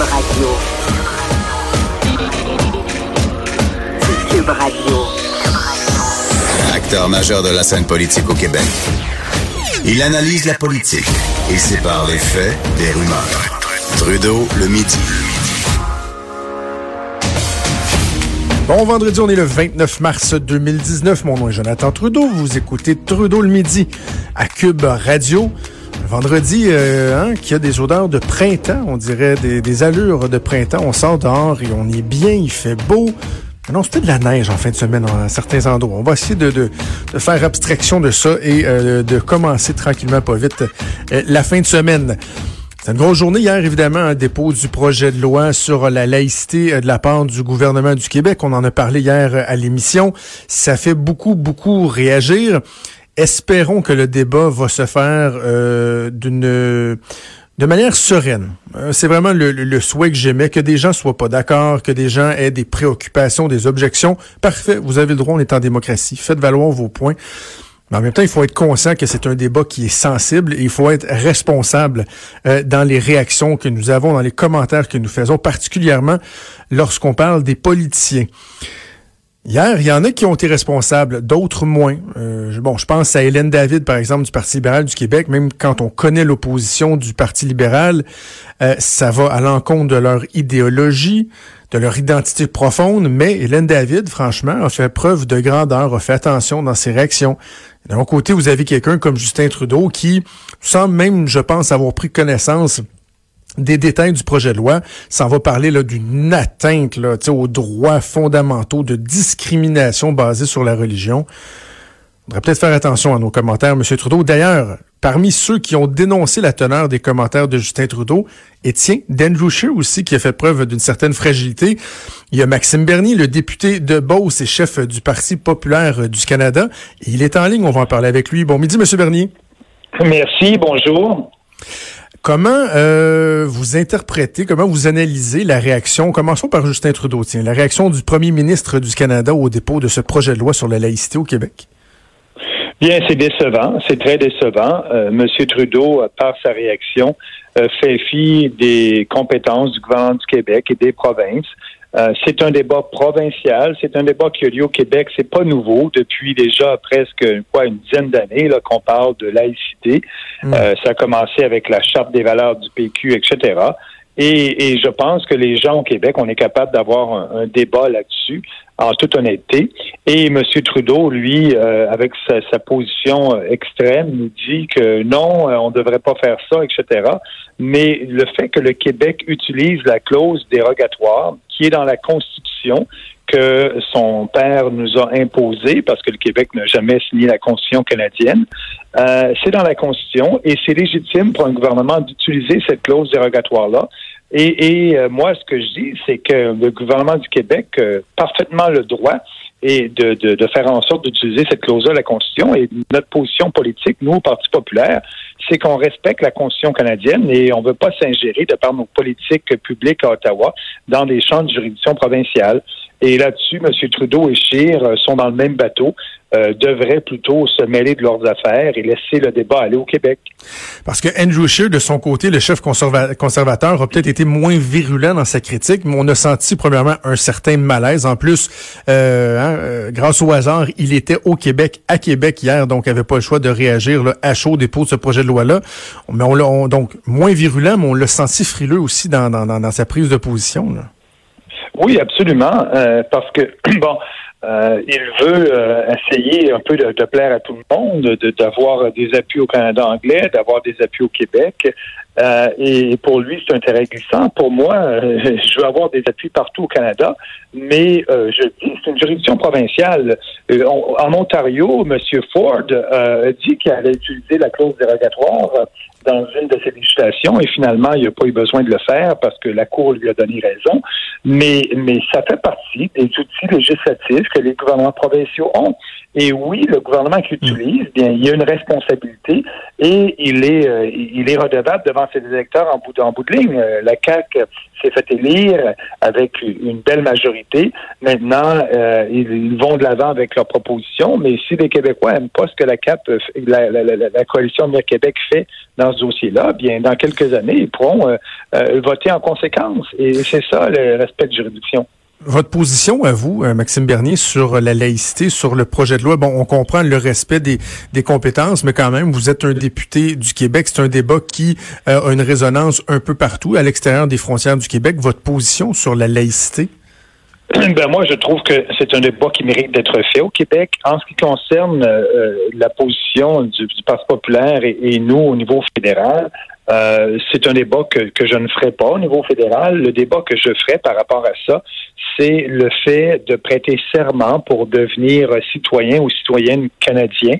Radio. Cube Radio. Acteur majeur de la scène politique au Québec. Il analyse la politique et sépare les faits des rumeurs. Trudeau le midi. Bon vendredi, on est le 29 mars 2019. Mon nom est Jonathan Trudeau. Vous écoutez Trudeau le midi à Cube Radio. Vendredi euh, hein, qui a des odeurs de printemps, on dirait des, allures de printemps. On sort dehors et on est bien, il fait beau. Non, c'était de la neige en fin de semaine à certains endroits. On va essayer de faire abstraction de ça et euh, de commencer tranquillement, pas vite, euh, la fin de semaine. C'est une grosse journée hier, évidemment, un dépôt du projet de loi sur la laïcité euh, de la part du gouvernement du Québec. On en a parlé hier à l'émission. Ça fait beaucoup, beaucoup réagir. Espérons que le débat va se faire euh, d'une de manière sereine. Euh, c'est vraiment le, le, souhait que j'aimais, que des gens soient pas d'accord, que des gens aient des préoccupations, des objections. Parfait, vous avez le droit, on est en démocratie. Faites valoir vos points. Mais en même temps, il faut être conscient que c'est un débat qui est sensible et il faut être responsable euh, dans les réactions que nous avons, dans les commentaires que nous faisons, particulièrement lorsqu'on parle des politiciens. Hier, il y en a qui ont été responsables, d'autres moins. Euh, bon, je pense à Hélène David, par exemple, du Parti libéral du Québec. Même quand on connaît l'opposition du Parti libéral, euh, ça va à l'encontre de leur idéologie, de leur identité profonde. Mais Hélène David, franchement, a fait preuve de grandeur, a fait attention dans ses réactions. L'autre côté, vous avez quelqu'un comme Justin Trudeau qui semble même, je pense, avoir pris connaissance des détails du projet de loi. Ça va parler d'une atteinte là, aux droits fondamentaux de discrimination basée sur la religion. On devrait peut-être faire attention à nos commentaires, M. Trudeau. D'ailleurs, parmi ceux qui ont dénoncé la teneur des commentaires de Justin Trudeau, et tiens, D'Andrew aussi, qui a fait preuve d'une certaine fragilité. Il y a Maxime Bernier, le député de Beauce et chef du Parti populaire du Canada. il est en ligne, on va en parler avec lui. Bon midi, M. Bernier. Merci, bonjour. Comment euh, vous interprétez, comment vous analysez la réaction, commençons par Justin Trudeau, tiens, la réaction du premier ministre du Canada au dépôt de ce projet de loi sur la laïcité au Québec? Bien, c'est décevant, c'est très décevant. Euh, Monsieur Trudeau, par sa réaction, euh, fait fi des compétences du gouvernement du Québec et des provinces. Euh, c'est un débat provincial, c'est un débat qui a lieu au Québec, c'est pas nouveau depuis déjà presque quoi une dizaine d'années là qu'on parle de laïcité. Hmm. Euh, ça a commencé avec la charte des valeurs du PQ, etc. Et, je pense que les gens au Québec, on est capable d'avoir un, débat là-dessus, en toute honnêteté. Et M. Trudeau, lui, euh, avec sa, position extrême, nous dit que non, on ne devrait pas faire ça, etc. Mais le fait que le Québec utilise la clause dérogatoire, qui est dans la Constitution, que son père nous a imposé, parce que le Québec n'a jamais signé la Constitution canadienne. Euh, c'est dans la Constitution et c'est légitime pour un gouvernement d'utiliser cette clause dérogatoire-là. Et, euh, moi, ce que je dis, c'est que le gouvernement du Québec a parfaitement le droit et de, de, de faire en sorte d'utiliser cette clause-là la Constitution. Et notre position politique, nous, au Parti populaire, c'est qu'on respecte la Constitution canadienne et on ne veut pas s'ingérer de par nos politiques publiques à Ottawa dans des champs de juridiction provinciale. Et là-dessus, M. Trudeau et Scheer euh, sont dans le même bateau, euh, devraient plutôt se mêler de leurs affaires et laisser le débat aller au Québec. Parce que Andrew Scheer, de son côté, le chef conservateur, a peut-être été moins virulent dans sa critique, mais on a senti premièrement un certain malaise. En plus, euh, hein, euh, grâce au hasard, il était au Québec, à Québec hier, donc il n'avait pas le choix de réagir là, à chaud dépôt de ce projet de loi-là. Mais on l'a donc moins virulent, mais on l'a senti frileux aussi dans, dans, dans, sa prise de position. Oui, absolument, euh, parce que bon, euh, il veut euh, essayer un peu de, de, plaire à tout le monde, d'avoir des appuis au Canada anglais, d'avoir des appuis au Québec. Euh, et pour lui, c'est un terrain glissant. Pour moi, je veux avoir des appuis partout au Canada, mais je dis c'est une juridiction provinciale. en Ontario, M. Ford dit qu'il allait utiliser la clause dérogatoire dans une de ses législations et finalement, il n'a pas eu besoin de le faire parce que la Cour lui a donné raison. Mais, mais ça fait partie des outils législatifs que les gouvernements provinciaux ont. Et oui, le gouvernement qui utilise, bien, il y a une responsabilité et il est, euh, il est redevable devant ses électeurs en bout de, en bout de ligne. Euh, la CAC s'est fait élire avec une belle majorité. Maintenant, euh, ils, vont de l'avant avec leurs propositions, mais si les Québécois n'aiment pas ce que la CAP, la, la, la, la coalition de Québec fait dans ce dossier-là, bien, dans quelques années, ils pourront voter en conséquence. Et c'est ça le respect de juridiction. Votre position à vous, euh, Maxime Bernier, sur la laïcité, sur le projet de loi, bon, on comprend le respect des, compétences, mais quand même, vous êtes un député du Québec. C'est un débat qui euh, a une résonance un peu partout à l'extérieur des frontières du Québec. Votre position sur la laïcité? Ben moi, je trouve que c'est un débat qui mérite d'être fait au Québec. En ce qui concerne euh, la position du, Parti populaire et, nous au niveau fédéral, euh, c'est un débat que, que je ne ferai pas au niveau fédéral. Le débat que je ferai par rapport à ça, c'est le fait de prêter serment pour devenir citoyen ou citoyenne canadien.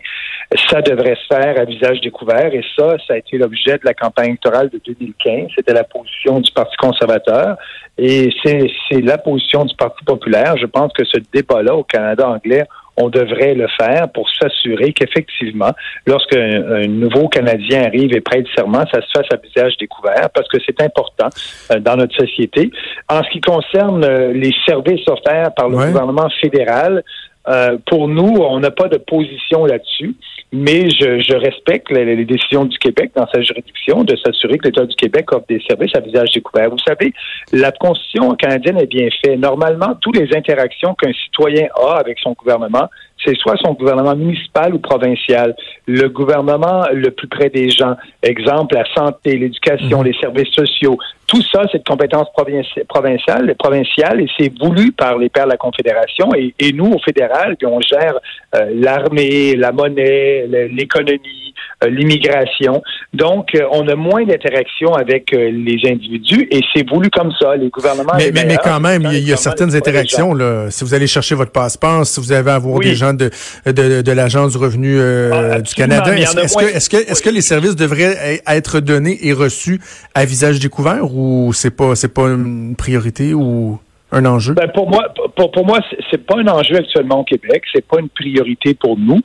Ça devrait se faire à visage découvert et ça, ça a été l'objet de la campagne électorale de 2015. C'était la position du Parti conservateur et c'est la position du Parti populaire. Je pense que ce débat-là au Canada anglais on devrait le faire pour s'assurer qu'effectivement, lorsqu'un nouveau Canadien arrive et prête serment, ça se fasse à visage découvert parce que c'est important euh, dans notre société. En ce qui concerne euh, les services offerts par le gouvernement fédéral, euh, pour nous, on n'a pas de position là-dessus, mais je, je respecte les, les, décisions du Québec dans sa juridiction de s'assurer que l'État du Québec offre des services à visage découvert. Vous savez, la Constitution canadienne est bien faite. Normalement, toutes les interactions qu'un citoyen a avec son gouvernement, c'est soit son gouvernement municipal ou provincial, le gouvernement le plus près des gens, exemple la santé, l'éducation, mhm. les services sociaux, tout ça, c'est de compétence provinciale, provinciale et c'est voulu par les pères de la Confédération. Et, nous, au fédéral, on gère euh, l'armée, la monnaie, l'économie, euh, l'immigration. Donc, euh, on a moins d'interaction avec les individus et c'est voulu comme ça. Les gouvernements... Mais, mais, quand même, il y a, certaines interactions. Là. Si vous allez chercher votre passeport, si vous avez à avoir des gens de, de, de l'Agence du revenu ah, du Canada, est-ce que, est-ce que, est-ce que les services devraient être donnés et reçus à visage découvert ou c'est pas c'est pas une priorité ou un enjeu? Ben pour moi, pour, pour moi, c'est pas un enjeu actuellement au Québec. C'est pas une priorité pour nous.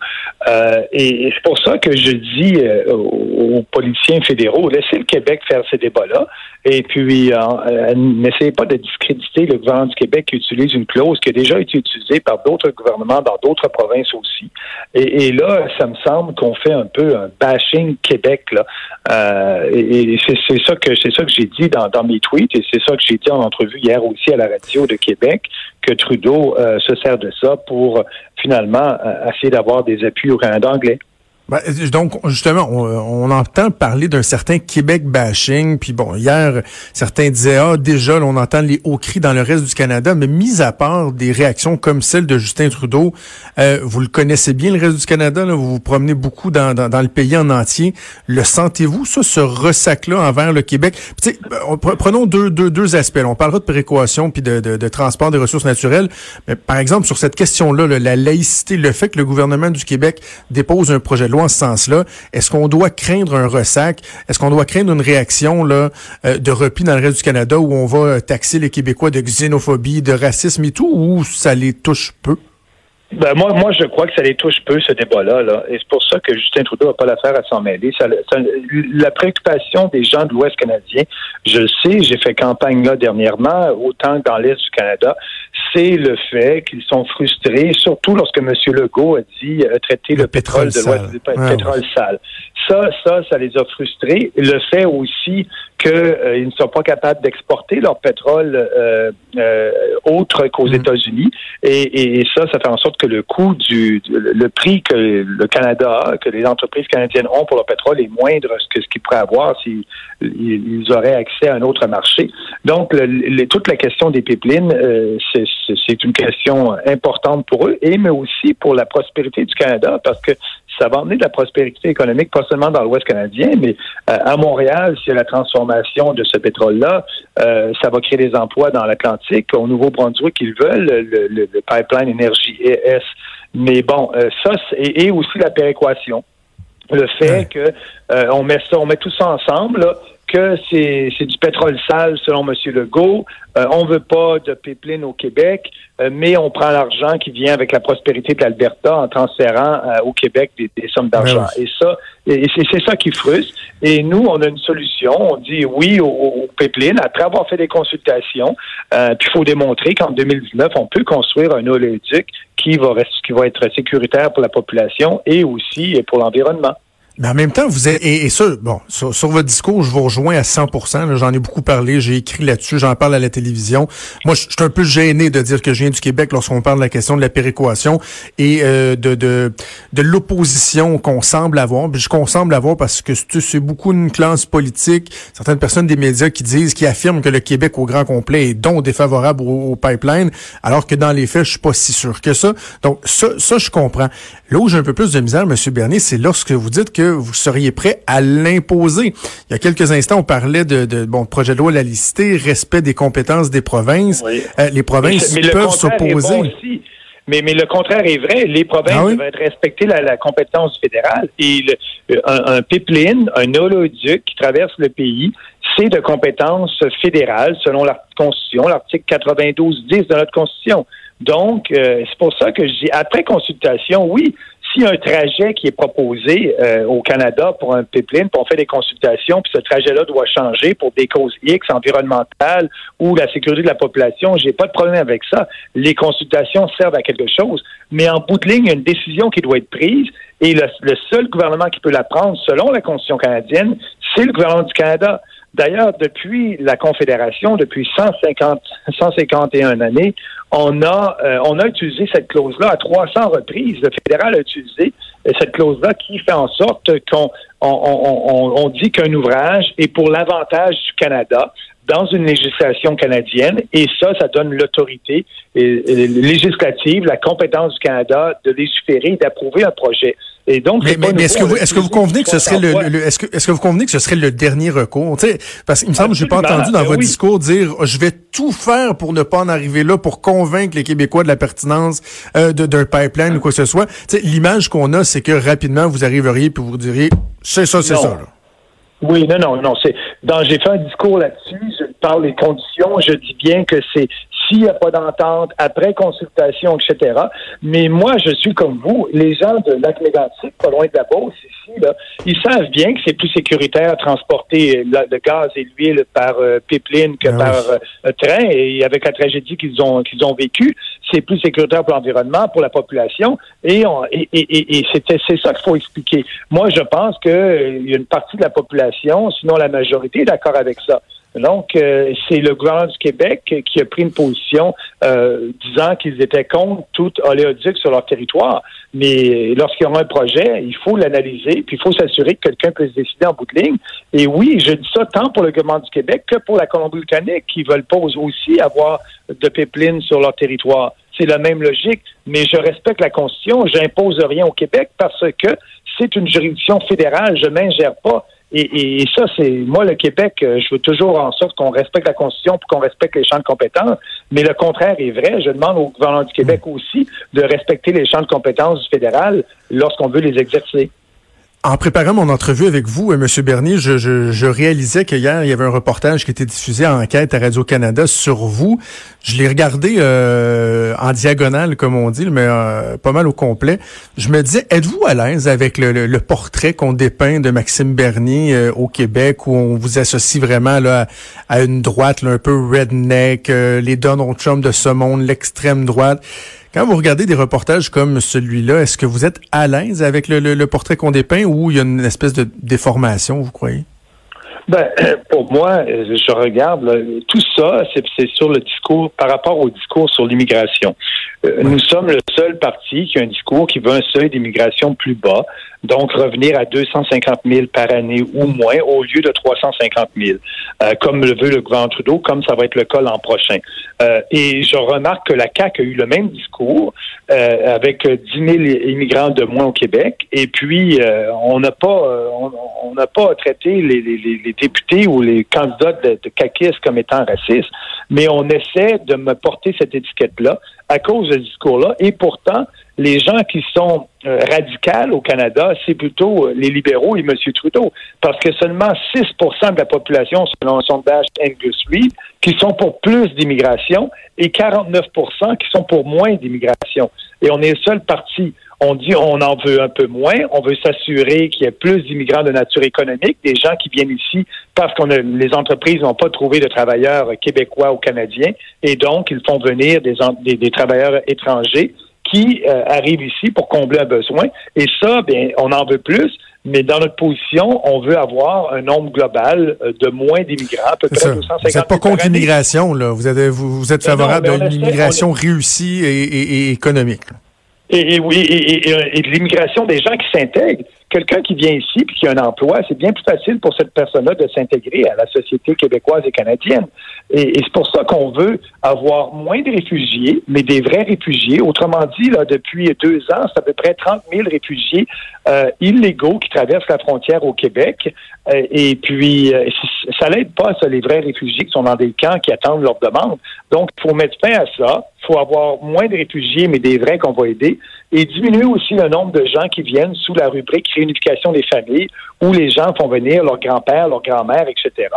Euh, et, c'est pour ça que je dis euh, aux, politiciens fédéraux, laissez le Québec faire ces débats-là. Et puis, euh, n'essayez pas de discréditer le gouvernement du Québec qui utilise une clause qui a déjà été utilisée par d'autres gouvernements dans d'autres provinces aussi. Et, et, là, ça me semble qu'on fait un peu un bashing Québec là. Euh, et, c'est ça que c'est ça que j'ai dit dans mes tweets et c'est ça que j'ai dit en entrevue hier aussi à la radio de Québec que Trudeau euh, se sert de ça pour finalement essayer d'avoir des appuis au Canada anglais. Ben, donc, justement, on, entend parler d'un certain Québec bashing. Puis bon, hier, certains disaient, ah, déjà, on entend les hauts cris dans le reste du Canada. Mais mis à part des réactions comme celle de Justin Trudeau, euh, vous le connaissez bien, le reste du Canada. Là, vous vous promenez beaucoup dans, dans, le pays en entier. Le sentez-vous, ça, ce ressac-là envers le Québec? Puis, prenons deux, deux, deux aspects. On parlera de précaution puis de, de, de, transport des ressources naturelles. Mais par exemple, sur cette question-là, la laïcité, le fait que le gouvernement du Québec dépose un projet ce sens-là. Est-ce qu'on doit craindre un ressac? Est-ce qu'on doit craindre une réaction là, euh, de repli dans le reste du Canada où on va taxer les Québécois de xénophobie, de racisme et tout, ou ça les touche peu? Ben moi, moi, je crois que ça les touche peu, ce débat-là. Là. Et c'est pour ça que Justin Trudeau n'a pas l'affaire à s'en mêler. Ça, la préoccupation des gens de l'Ouest canadien, je le sais, j'ai fait campagne là dernièrement, autant dans l'Est du Canada, c'est le fait qu'ils sont frustrés, surtout lorsque M. Legault a dit euh, traiter le, pétrole, de l'Ouest du pétrole sale. Ça, ça, ça les a frustrés. Le fait aussi qu'ils euh, ne sont pas capables d'exporter leur pétrole euh, euh autre qu'aux mm. États-Unis. Et, et, ça, ça fait en sorte que le coût du, le prix que le Canada, que les entreprises canadiennes ont pour leur pétrole est moindre que ce qu'ils pourraient avoir s'ils ils auraient accès à un autre marché. Donc, le, toute la question des pipelines, euh, c'est une question importante pour eux, et mais aussi pour la prospérité du Canada, parce que ça va emmener de la prospérité économique, pas seulement dans l'Ouest canadien, mais euh, à Montréal, s'il y a la transformation de ce pétrole-là, euh, ça va créer des emplois dans l'Atlantique. Au Nouveau-Brunswick, ils veulent le, le, pipeline énergie ES. Mais bon, euh, ça, et, et aussi la péréquation le fait que on met ça, on met tout ça ensemble, là, que c'est du pétrole sale selon M. Legault. Euh, on veut pas de pipeline au Québec, euh, mais on prend l'argent qui vient avec la prospérité de l'Alberta en transférant euh, au Québec des, sommes d'argent. Et ça, et c'est ça qui frustre. Et nous, on a une solution. On dit oui au, au pipeline après avoir fait des consultations. puis il faut démontrer qu'en 2019, on peut construire un oléoduc qui va, qui va être sécuritaire pour la population et aussi pour l'environnement. Mais en même temps, vous êtes, et, ça, bon, sur, votre discours, je vous rejoins à 100% J'en ai beaucoup parlé, j'ai écrit là-dessus, j'en parle à la télévision. Moi, je suis un peu gêné de dire que je viens du Québec lorsqu'on parle de la question de la péréquation et euh, de, de, de l'opposition qu'on semble avoir. Puis qu'on semble avoir parce que c'est beaucoup une classe politique, certaines personnes des médias qui disent, qui affirment que le Québec au grand complet est donc défavorable au, pipeline, alors que dans les faits, je suis pas si sûr que ça. Donc, ça, ça je comprends. Là où j'ai un peu plus de misère, M. Bernier, c'est lorsque vous dites que vous seriez prêt à l'imposer. Il y a quelques instants, on parlait de, de bon projet de loi la licité, respect des compétences des provinces. Euh, les provinces peuvent s'opposer. mais, mais le contraire est vrai. Les provinces ah doivent respecter la, compétence fédérale. Et le, un, pipeline, un oléoduc qui traverse le pays, c'est de compétence fédérale selon la Constitution, l'article 92-10 de notre Constitution. Donc, euh, c'est pour ça que je dis, après consultation, oui, a un trajet qui est proposé euh, au Canada pour un pipeline, puis on fait des consultations, puis ce trajet-là doit changer pour des causes X environnementales ou la sécurité de la population, j'ai pas de problème avec ça. Les consultations servent à quelque chose, mais en bout de ligne, il y a une décision qui doit être prise et le seul gouvernement qui peut la prendre, selon la Constitution canadienne, c'est le gouvernement du Canada. D'ailleurs, depuis la Confédération, depuis 150, 151 années, on a, euh, on a utilisé cette clause-là à 300 reprises. Le fédéral a utilisé euh, cette clause-là qui fait en sorte qu'on on, on, dit qu'un ouvrage est pour l'avantage du Canada dans une législation canadienne et ça, ça donne l'autorité législative, la compétence du Canada de légiférer et d'approuver un projet. Et donc, mais, mais, est-ce que vous est-ce que vous convenez que ce serait le, est-ce que est-ce que vous convenez que ce serait le dernier recours? Tu sais parce qu'il me semble que j'ai pas entendu dans votre discours dire je vais tout faire pour ne pas en arriver là pour convaincre les Québécois de la pertinence euh, d'un pipeline ou quoi que ce soit. Tu sais l'image qu'on a c'est que rapidement vous arriveriez puis vous diriez c'est ça c'est ça là. Oui, non, non, non. Dans j'ai fait un discours là-dessus. Je parle des conditions. Je dis bien que c'est s'il n'y a pas d'entente, après consultation, etc. Mais moi, je suis comme vous. Les gens de lac mégantic pas loin de la Beauce, ici, là, ils savent bien que c'est plus sécuritaire à transporter le, gaz et l'huile par euh, pipeline que ah par euh, train. Et avec la tragédie qu'ils ont qu'ils ont vécue, c'est plus sécuritaire pour l'environnement, pour la population. Et, et, et, et c'est ça qu'il faut expliquer. Moi, je pense qu'il euh, y a une partie de la population, sinon la majorité, est d'accord avec ça. Donc, euh, c'est le gouvernement du Québec qui a pris une position euh, disant qu'ils étaient contre tout oléoduc sur leur territoire. Mais lorsqu'il y aura un projet, il faut l'analyser, puis il faut s'assurer que quelqu'un puisse décider en bout de ligne. Et oui, je dis ça tant pour le gouvernement du Québec que pour la Colombie-Britannique, qui veulent pas aussi avoir de pipeline sur leur territoire. C'est la même logique, mais je respecte la Constitution, j'impose rien au Québec parce que c'est une juridiction fédérale, je m'ingère pas et, ça, c'est moi, le Québec, euh, je veux toujours en sorte qu'on respecte la Constitution pour qu'on respecte les champs de compétences. Mais le contraire est vrai. Je demande au gouvernement du Québec aussi de respecter les champs de compétences du fédéral lorsqu'on veut les exercer. En préparant mon entrevue avec vous, euh, M. Bernier, je, je, je réalisais qu'hier, il y avait un reportage qui était diffusé en enquête à Radio-Canada sur vous. Je l'ai regardé euh, en diagonale, comme on dit, mais euh, pas mal au complet. Je me disais, êtes-vous à l'aise avec le, le, portrait qu'on dépeint de Maxime Bernier au Québec, où on vous associe vraiment là, à, une droite un peu redneck, les Donald Trump de ce monde, l'extrême droite? Quand vous regardez des reportages comme celui-là, est-ce que vous êtes à l'aise avec le, portrait qu'on dépeint ou il y a une espèce de déformation, vous croyez? Ben, pour moi, je regarde tout ça, c'est sur le discours par rapport au discours sur l'immigration. Euh, nous sommes le seul parti qui a un discours qui veut un seuil d'immigration plus bas, donc revenir à 250 000 par année ou moins au lieu de 350 000, euh, comme le veut le gouvernement Trudeau, comme ça va être le cas l'an prochain. Euh, et je remarque que la CAQ a eu le même discours avec 10 000 immigrants de moins au Québec, et puis on n'a pas on n'a pas traité les, députés ou les candidats de, de comme étant racistes, mais on essaie de me porter cette étiquette-là à cause de ce discours-là. Et pourtant, les gens qui sont euh, radicaux au Canada, c'est plutôt euh, les libéraux et M. Trudeau. Parce que seulement 6% de la population, selon un sondage Angus Reid, qui sont pour plus d'immigration et 49 qui sont pour moins d'immigration. Et on est le seul parti. On dit on en veut un peu moins, on veut s'assurer qu'il y ait plus d'immigrants de nature économique, des gens qui viennent ici parce que les entreprises n'ont pas trouvé de travailleurs québécois ou canadiens, et donc ils font venir des, travailleurs étrangers qui euh, arrivent ici pour combler un besoin. Et ça, bien, on en veut plus, mais dans notre position, on veut avoir un nombre global euh, de moins d'immigrants, à peu près 250 Vous n'êtes pas contre l'immigration, là. Vous êtes, vous, êtes favorable à une immigration réussie et, et économique. Et, oui, et, de l'immigration des gens qui s'intègrent. Quelqu'un qui vient ici puis qui a un emploi, c'est bien plus facile pour cette personne-là de s'intégrer à la société québécoise et canadienne. Et, c'est pour ça qu'on veut avoir moins de réfugiés, mais des vrais réfugiés. Autrement dit, là, depuis deux ans, c'est à peu près 30 000 réfugiés euh, illégaux qui traversent la frontière au Québec. Euh, et puis, euh, ça l'aide pas, ça, les vrais réfugiés qui sont dans des camps qui attendent leur demande. Donc, il faut mettre fin à ça. Il faut avoir moins de réfugiés, mais des vrais qu'on va aider. Et diminuer aussi le nombre de gens qui viennent sous la rubrique réunification des familles, où les gens font venir leur grand-père, leur grand-mère, etc.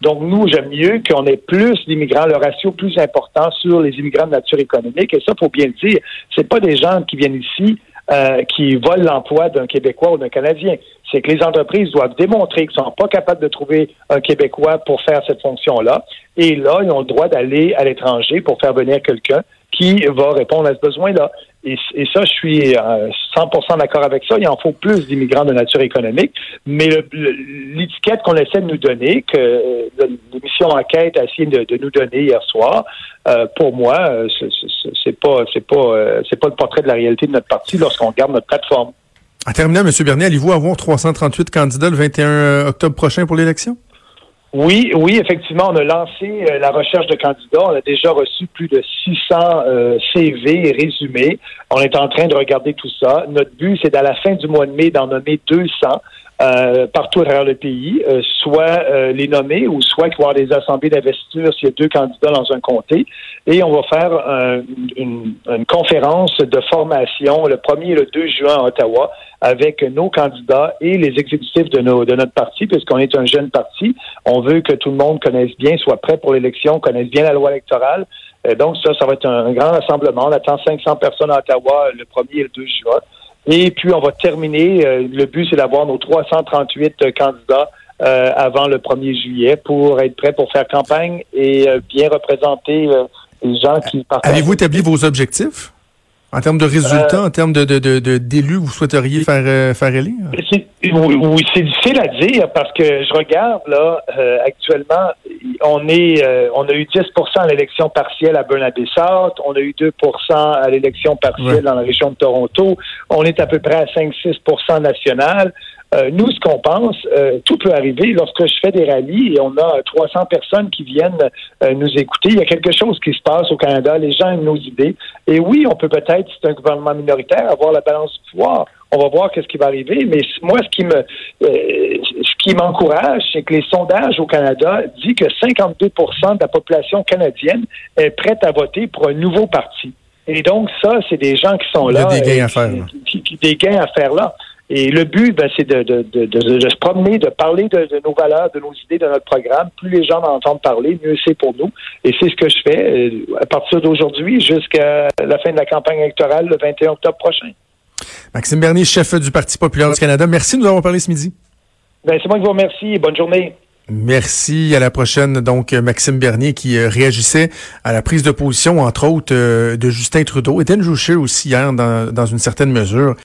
Donc, nous, j'aime mieux qu'on ait plus d'immigrants, le ratio plus important sur les immigrants de nature économique. Et ça, faut bien le dire, c'est pas des gens qui viennent ici euh, qui volent l'emploi d'un Québécois ou d'un Canadien. C'est que les entreprises doivent démontrer qu'ils sont pas capables de trouver un Québécois pour faire cette fonction-là. Et là, ils ont le droit d'aller à l'étranger pour faire venir quelqu'un qui va répondre à ce besoin-là. Et, ça, je suis 100% euh, d'accord avec ça. Il en faut plus d'immigrants de nature économique. Mais l'étiquette qu'on essaie de nous donner, que euh, l'émission Enquête a essayé de, nous donner hier soir, euh, pour moi, c'est pas, c'est pas, c'est pas le portrait de la réalité de notre parti lorsqu'on regarde notre plateforme. En terminant, M. Bernier, allez-vous avoir 338 candidats le 21 octobre prochain pour l'élection? Oui, oui, effectivement, on a lancé euh, la recherche de candidats. On a déjà reçu plus de 600 euh, CV et résumés. On est en train de regarder tout ça. Notre but, c'est à la fin du mois de mai d'en nommer 200 euh, partout à travers le pays, euh, soit euh, les nommer ou soit avoir des assemblées d'investiture s'il y a deux candidats dans un comté. Et on va faire une, une, conférence de formation le 1er et le 2 juin à Ottawa avec nos candidats et les exécutifs de, nos, de notre parti, puisqu'on est un jeune parti. On veut que tout le monde connaisse bien, soit prêt pour l'élection, connaisse bien la loi électorale. donc ça, ça va être un, un grand rassemblement. On attend 500 personnes à Ottawa le 1er et le 2 juin. Et puis, on va terminer. Euh, le but, c'est d'avoir nos 338 euh, candidats euh, avant le 1er juillet pour être prêts pour faire campagne et bien représenter les gens qui partent. Avez-vous établi vos objectifs? En termes de résultats, en termes de, de, d'élus, vous souhaiteriez faire, faire élire? Oui, c'est difficile à dire parce que je regarde là actuellement, on est on a eu 10% à l'élection partielle à Bernabé-South, on a eu 2% à l'élection partielle dans la région de Toronto, on est à peu près à 5-6% national. Euh, nous, ce qu'on pense, euh, tout peut arriver. Lorsque je fais des rallyes et on a 300 personnes qui viennent euh, nous écouter, il y a quelque chose qui se passe au Canada. Les gens aiment nos idées. Et oui, on peut peut-être, c'est un gouvernement minoritaire, avoir la balance du pouvoir. On va voir qu'est-ce qui va arriver. Mais moi, ce qui me, ce qui m'encourage, c'est que les sondages au Canada disent que 52% de la population canadienne est prête à voter pour un nouveau parti. Et donc, ça, c'est des gens qui sont là. Il y a des gains à faire. des gains à faire là. Et le but, ben, c'est de, de, de, de, se promener, de parler de, nos valeurs, de nos idées, de notre programme. Plus les gens en entendent parler, mieux c'est pour nous. Et c'est ce que je fais euh, à partir d'aujourd'hui jusqu'à la fin de la campagne électorale le 21 octobre prochain. Maxime Bernier, chef du Parti populaire du Canada. Merci de nous avoir parlé ce midi. Ben, c'est moi qui vous remercie. Bonne journée. Merci. À la prochaine. Donc, Maxime Bernier qui euh, réagissait à la prise de position, entre autres, euh, de Justin Trudeau. Et Dan Joucher aussi hier, dans, dans une certaine mesure.